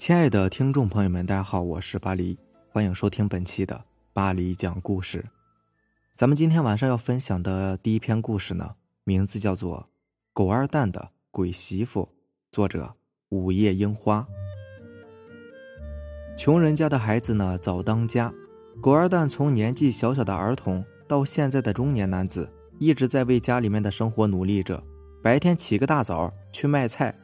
亲爱的听众朋友们，大家好，我是巴黎，欢迎收听本期的巴黎讲故事。咱们今天晚上要分享的第一篇故事呢，名字叫做《狗二蛋的鬼媳妇》，作者午夜樱花。穷人家的孩子呢，早当家。狗二蛋从年纪小小的儿童到现在的中年男子，一直在为家里面的生活努力着。白天起个大早去卖菜，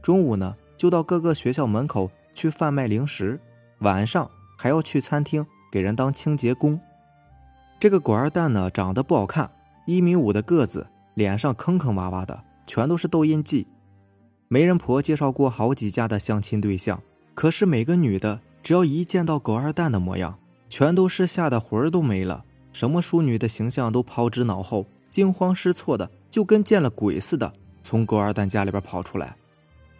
中午呢就到各个学校门口去贩卖零食，晚上还要去餐厅给人当清洁工。这个狗二蛋呢长得不好看，一米五的个子，脸上坑坑洼洼的，全都是痘印记。媒人婆介绍过好几家的相亲对象，可是每个女的只要一见到狗二蛋的模样，全都是吓得魂儿都没了，什么淑女的形象都抛之脑后，惊慌失措的。就跟见了鬼似的，从狗二蛋家里边跑出来，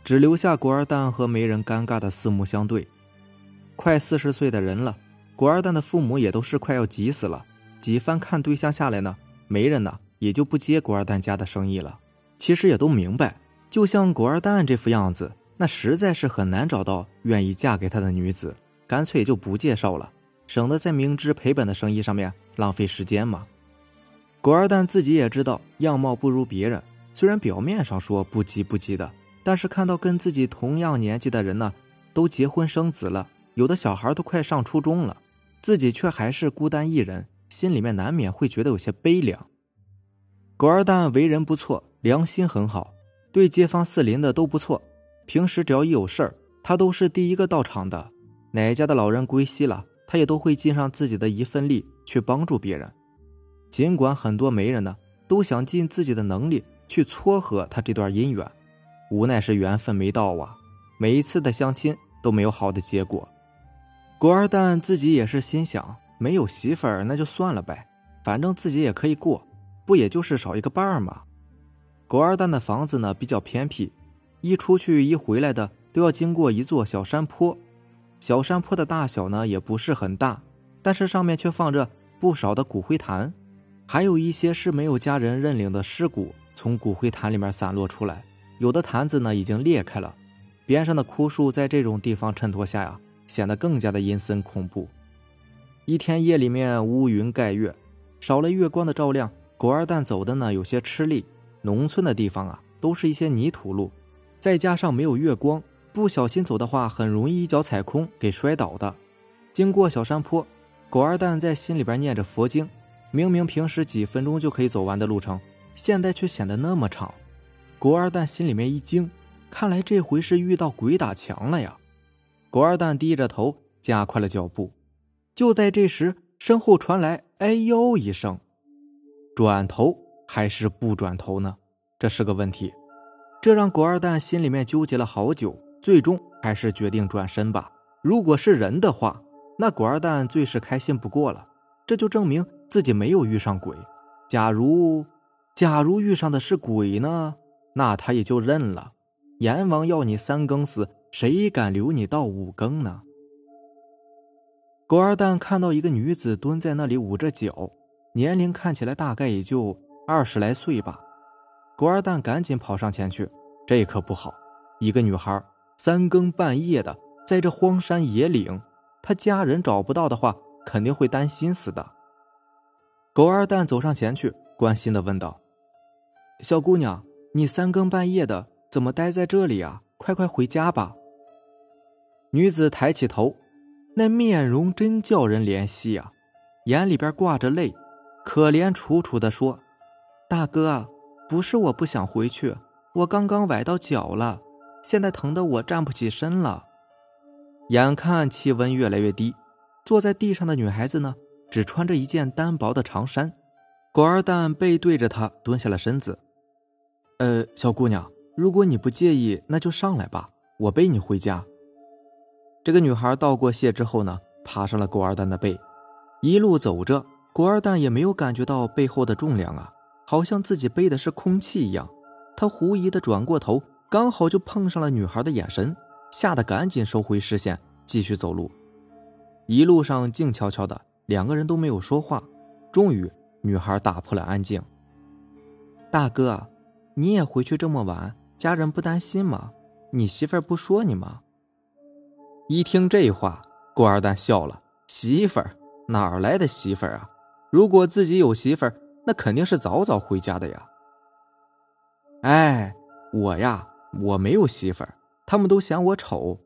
只留下狗二蛋和媒人尴尬的四目相对。快四十岁的人了，狗二蛋的父母也都是快要急死了。几番看对象下来呢，媒人呢也就不接狗二蛋家的生意了。其实也都明白，就像狗二蛋这副样子，那实在是很难找到愿意嫁给他的女子，干脆就不介绍了，省得在明知赔本的生意上面浪费时间嘛。狗二蛋自己也知道样貌不如别人，虽然表面上说不急不急的，但是看到跟自己同样年纪的人呢，都结婚生子了，有的小孩都快上初中了，自己却还是孤单一人，心里面难免会觉得有些悲凉。狗二蛋为人不错，良心很好，对街坊四邻的都不错，平时只要一有事儿，他都是第一个到场的。哪家的老人归西了，他也都会尽上自己的一份力去帮助别人。尽管很多媒人呢都想尽自己的能力去撮合他这段姻缘，无奈是缘分没到啊！每一次的相亲都没有好的结果。狗二蛋自己也是心想，没有媳妇儿那就算了呗，反正自己也可以过，不也就是少一个伴儿吗？狗二蛋的房子呢比较偏僻，一出去一回来的都要经过一座小山坡，小山坡的大小呢也不是很大，但是上面却放着不少的骨灰坛。还有一些是没有家人认领的尸骨，从骨灰坛里面散落出来，有的坛子呢已经裂开了，边上的枯树在这种地方衬托下呀，显得更加的阴森恐怖。一天夜里面乌云盖月，少了月光的照亮，狗二蛋走的呢有些吃力。农村的地方啊，都是一些泥土路，再加上没有月光，不小心走的话，很容易一脚踩空给摔倒的。经过小山坡，狗二蛋在心里边念着佛经。明明平时几分钟就可以走完的路程，现在却显得那么长。狗二蛋心里面一惊，看来这回是遇到鬼打墙了呀！狗二蛋低着头，加快了脚步。就在这时，身后传来“哎呦”一声，转头还是不转头呢？这是个问题。这让狗二蛋心里面纠结了好久，最终还是决定转身吧。如果是人的话，那狗二蛋最是开心不过了。这就证明。自己没有遇上鬼，假如，假如遇上的是鬼呢？那他也就认了。阎王要你三更死，谁敢留你到五更呢？狗二蛋看到一个女子蹲在那里捂着脚，年龄看起来大概也就二十来岁吧。狗二蛋赶紧跑上前去，这可不好，一个女孩三更半夜的在这荒山野岭，她家人找不到的话，肯定会担心死的。狗二蛋走上前去，关心的问道：“小姑娘，你三更半夜的怎么待在这里啊？快快回家吧。”女子抬起头，那面容真叫人怜惜呀，眼里边挂着泪，可怜楚楚的说：“大哥，不是我不想回去，我刚刚崴到脚了，现在疼得我站不起身了。”眼看气温越来越低，坐在地上的女孩子呢？只穿着一件单薄的长衫，狗二蛋背对着她蹲下了身子。呃，小姑娘，如果你不介意，那就上来吧，我背你回家。这个女孩道过谢之后呢，爬上了狗二蛋的背，一路走着，狗二蛋也没有感觉到背后的重量啊，好像自己背的是空气一样。他狐疑的转过头，刚好就碰上了女孩的眼神，吓得赶紧收回视线，继续走路。一路上静悄悄的。两个人都没有说话，终于，女孩打破了安静。大哥，你也回去这么晚，家人不担心吗？你媳妇儿不说你吗？一听这话，郭二蛋笑了：“媳妇儿哪儿来的媳妇儿啊？如果自己有媳妇儿，那肯定是早早回家的呀。”哎，我呀，我没有媳妇儿，他们都嫌我丑。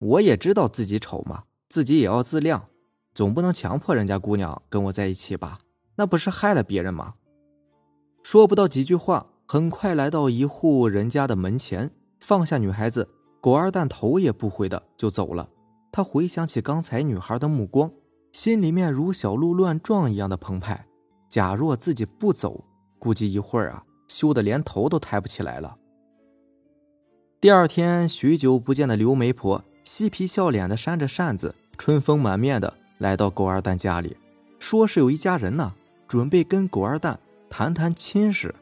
我也知道自己丑嘛，自己也要自量，总不能强迫人家姑娘跟我在一起吧？那不是害了别人吗？说不到几句话，很快来到一户人家的门前，放下女孩子。狗二蛋头也不回的就走了。他回想起刚才女孩的目光，心里面如小鹿乱撞一样的澎湃。假若自己不走，估计一会儿啊，羞得连头都抬不起来了。第二天，许久不见的刘媒婆嬉皮笑脸的扇着扇子，春风满面的来到狗二蛋家里，说是有一家人呢，准备跟狗二蛋谈谈亲事。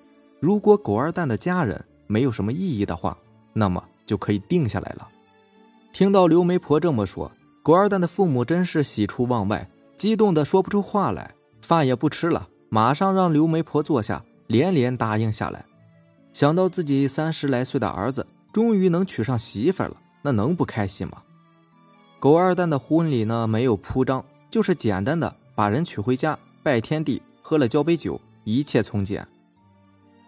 如果狗二蛋的家人没有什么异议的话，那么。就可以定下来了。听到刘媒婆这么说，狗二蛋的父母真是喜出望外，激动的说不出话来，饭也不吃了，马上让刘媒婆坐下，连连答应下来。想到自己三十来岁的儿子终于能娶上媳妇了，那能不开心吗？狗二蛋的婚礼呢，没有铺张，就是简单的把人娶回家拜天地，喝了交杯酒，一切从简。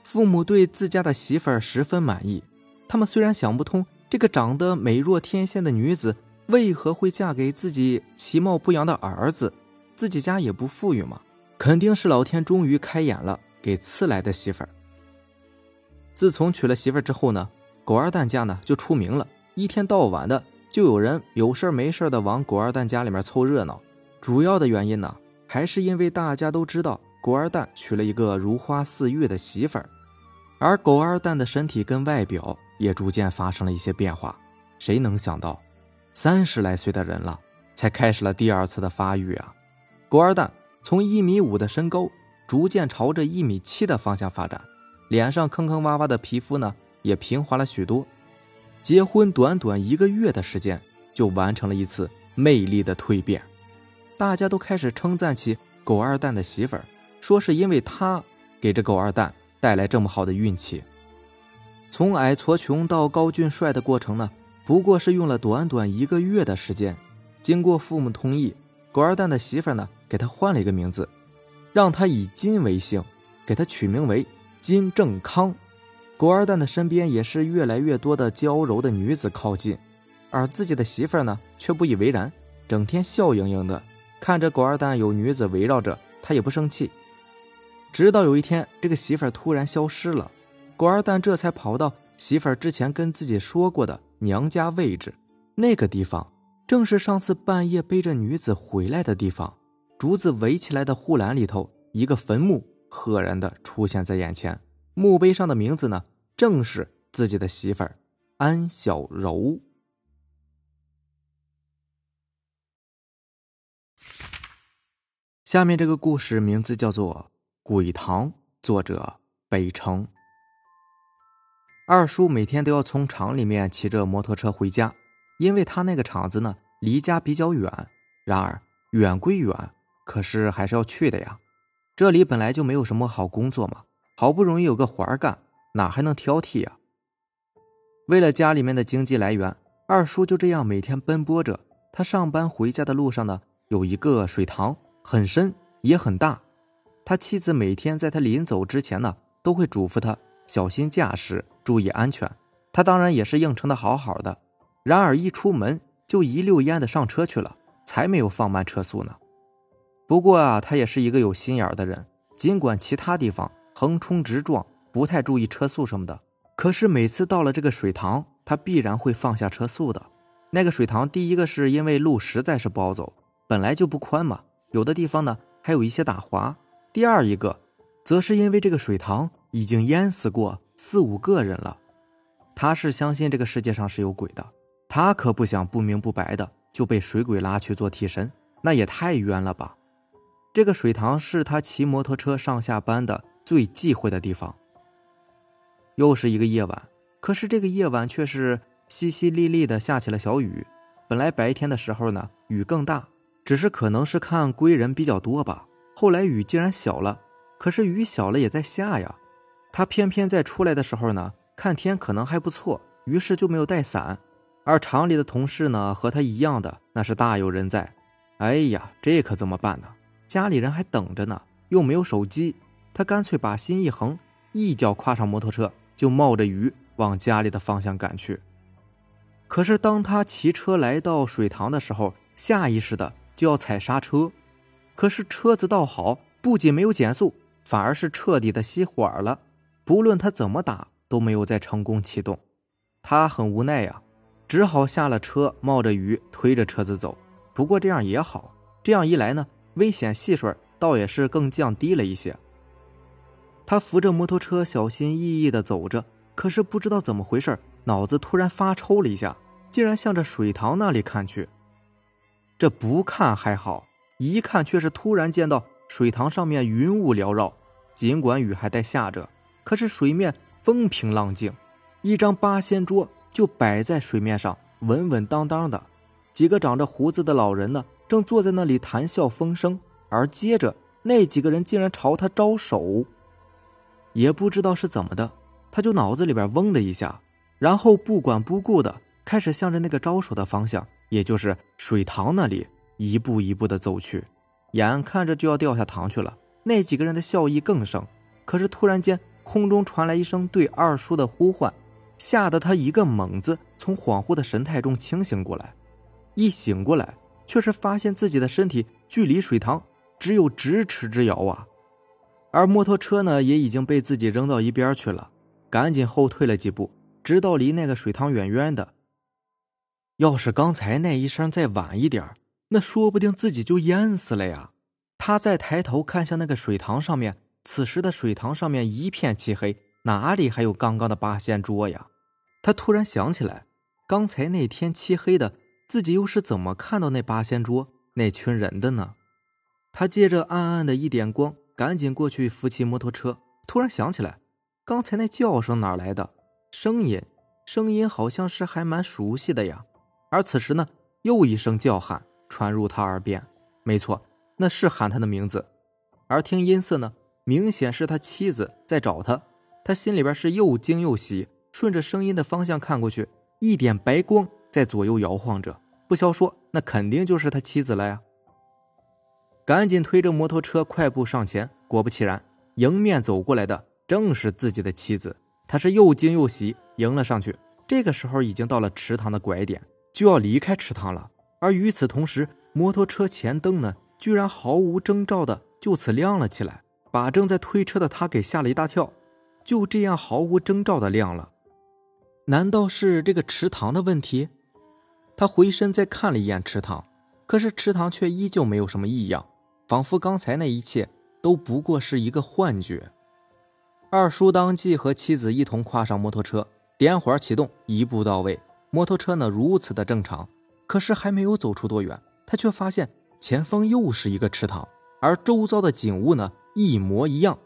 父母对自家的媳妇儿十分满意。他们虽然想不通这个长得美若天仙的女子为何会嫁给自己其貌不扬的儿子，自己家也不富裕嘛，肯定是老天终于开眼了，给赐来的媳妇儿。自从娶了媳妇儿之后呢，狗二蛋家呢就出名了，一天到晚的就有人有事没事的往狗二蛋家里面凑热闹。主要的原因呢，还是因为大家都知道狗二蛋娶了一个如花似玉的媳妇儿，而狗二蛋的身体跟外表。也逐渐发生了一些变化，谁能想到，三十来岁的人了，才开始了第二次的发育啊！狗二蛋从一米五的身高，逐渐朝着一米七的方向发展，脸上坑坑洼洼的皮肤呢，也平滑了许多。结婚短短一个月的时间，就完成了一次魅力的蜕变，大家都开始称赞起狗二蛋的媳妇儿，说是因为他给这狗二蛋带来这么好的运气。从矮矬穷到高俊帅的过程呢，不过是用了短短一个月的时间。经过父母同意，狗二蛋的媳妇呢给他换了一个名字，让他以金为姓，给他取名为金正康。狗二蛋的身边也是越来越多的娇柔的女子靠近，而自己的媳妇呢却不以为然，整天笑盈盈的看着狗二蛋有女子围绕着，他也不生气。直到有一天，这个媳妇突然消失了。狗二蛋这才跑到媳妇儿之前跟自己说过的娘家位置，那个地方正是上次半夜背着女子回来的地方。竹子围起来的护栏里头，一个坟墓赫然的出现在眼前。墓碑上的名字呢，正是自己的媳妇儿安小柔。下面这个故事名字叫做《鬼堂》，作者北城。二叔每天都要从厂里面骑着摩托车回家，因为他那个厂子呢离家比较远。然而远归远，可是还是要去的呀。这里本来就没有什么好工作嘛，好不容易有个活儿干，哪还能挑剔呀？为了家里面的经济来源，二叔就这样每天奔波着。他上班回家的路上呢，有一个水塘，很深也很大。他妻子每天在他临走之前呢，都会嘱咐他小心驾驶。注意安全，他当然也是应承的好好的。然而一出门就一溜烟的上车去了，才没有放慢车速呢。不过啊，他也是一个有心眼的人，尽管其他地方横冲直撞，不太注意车速什么的，可是每次到了这个水塘，他必然会放下车速的。那个水塘，第一个是因为路实在是不好走，本来就不宽嘛，有的地方呢还有一些打滑；第二一个，则是因为这个水塘已经淹死过。四五个人了，他是相信这个世界上是有鬼的，他可不想不明不白的就被水鬼拉去做替身，那也太冤了吧！这个水塘是他骑摩托车上下班的最忌讳的地方。又是一个夜晚，可是这个夜晚却是淅淅沥沥的下起了小雨。本来白天的时候呢，雨更大，只是可能是看归人比较多吧。后来雨竟然小了，可是雨小了也在下呀。他偏偏在出来的时候呢，看天可能还不错，于是就没有带伞。而厂里的同事呢，和他一样的那是大有人在。哎呀，这可怎么办呢？家里人还等着呢，又没有手机，他干脆把心一横，一脚跨上摩托车，就冒着雨往家里的方向赶去。可是当他骑车来到水塘的时候，下意识的就要踩刹车，可是车子倒好，不仅没有减速，反而是彻底的熄火了。不论他怎么打，都没有再成功启动。他很无奈呀。只好下了车，冒着雨推着车子走。不过这样也好，这样一来呢，危险系数倒也是更降低了一些。他扶着摩托车，小心翼翼地走着。可是不知道怎么回事，脑子突然发抽了一下，竟然向着水塘那里看去。这不看还好，一看却是突然见到水塘上面云雾缭绕，尽管雨还在下着，可是水面风平浪静，一张八仙桌。就摆在水面上，稳稳当当的。几个长着胡子的老人呢，正坐在那里谈笑风生。而接着，那几个人竟然朝他招手。也不知道是怎么的，他就脑子里边嗡的一下，然后不管不顾的开始向着那个招手的方向，也就是水塘那里，一步一步的走去。眼看着就要掉下塘去了，那几个人的笑意更盛。可是突然间，空中传来一声对二叔的呼唤。吓得他一个猛子从恍惚的神态中清醒过来，一醒过来，却是发现自己的身体距离水塘只有咫尺之遥啊！而摩托车呢，也已经被自己扔到一边去了，赶紧后退了几步，直到离那个水塘远远的。要是刚才那一声再晚一点，那说不定自己就淹死了呀！他再抬头看向那个水塘上面，此时的水塘上面一片漆黑。哪里还有刚刚的八仙桌呀？他突然想起来，刚才那天漆黑的，自己又是怎么看到那八仙桌那群人的呢？他借着暗暗的一点光，赶紧过去扶起摩托车。突然想起来，刚才那叫声哪来的？声音，声音好像是还蛮熟悉的呀。而此时呢，又一声叫喊传入他耳边，没错，那是喊他的名字。而听音色呢，明显是他妻子在找他。他心里边是又惊又喜，顺着声音的方向看过去，一点白光在左右摇晃着。不消说，那肯定就是他妻子了呀！赶紧推着摩托车快步上前，果不其然，迎面走过来的正是自己的妻子。他是又惊又喜，迎了上去。这个时候已经到了池塘的拐点，就要离开池塘了。而与此同时，摩托车前灯呢，居然毫无征兆的就此亮了起来，把正在推车的他给吓了一大跳。就这样毫无征兆的亮了，难道是这个池塘的问题？他回身再看了一眼池塘，可是池塘却依旧没有什么异样，仿佛刚才那一切都不过是一个幻觉。二叔当即和妻子一同跨上摩托车，点火启动，一步到位。摩托车呢如此的正常，可是还没有走出多远，他却发现前方又是一个池塘，而周遭的景物呢一模一样。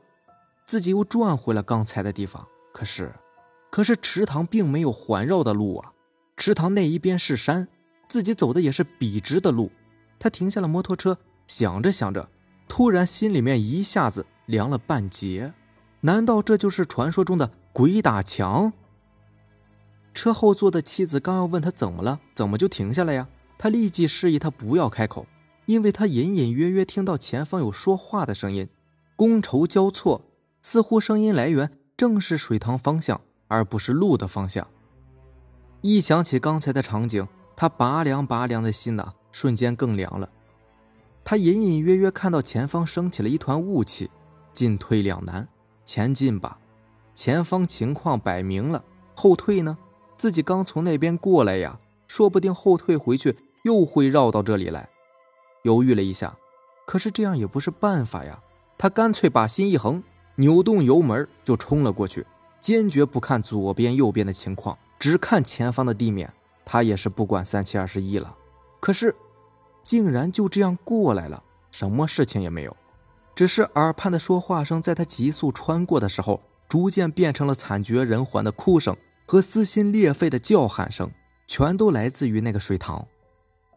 自己又转回了刚才的地方，可是，可是池塘并没有环绕的路啊！池塘那一边是山，自己走的也是笔直的路。他停下了摩托车，想着想着，突然心里面一下子凉了半截。难道这就是传说中的鬼打墙？车后座的妻子刚要问他怎么了，怎么就停下了呀？他立即示意他不要开口，因为他隐隐约约听到前方有说话的声音，觥筹交错。似乎声音来源正是水塘方向，而不是路的方向。一想起刚才的场景，他拔凉拔凉的心呐，瞬间更凉了。他隐隐约约看到前方升起了一团雾气，进退两难。前进吧，前方情况摆明了；后退呢，自己刚从那边过来呀，说不定后退回去又会绕到这里来。犹豫了一下，可是这样也不是办法呀。他干脆把心一横。扭动油门就冲了过去，坚决不看左边右边的情况，只看前方的地面。他也是不管三七二十一了。可是，竟然就这样过来了，什么事情也没有。只是耳畔的说话声，在他急速穿过的时候，逐渐变成了惨绝人寰的哭声和撕心裂肺的叫喊声，全都来自于那个水塘。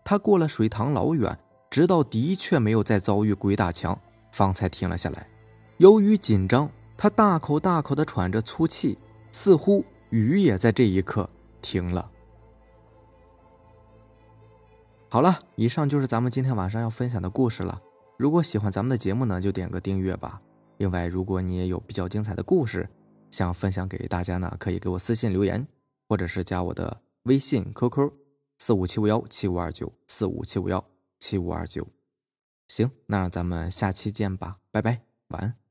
他过了水塘老远，直到的确没有再遭遇鬼打墙，方才停了下来。由于紧张，他大口大口的喘着粗气，似乎雨也在这一刻停了。好了，以上就是咱们今天晚上要分享的故事了。如果喜欢咱们的节目呢，就点个订阅吧。另外，如果你也有比较精彩的故事想分享给大家呢，可以给我私信留言，或者是加我的微信 QQ 四五七五幺七五二九四五七五幺七五二九。行，那咱们下期见吧，拜拜，晚安。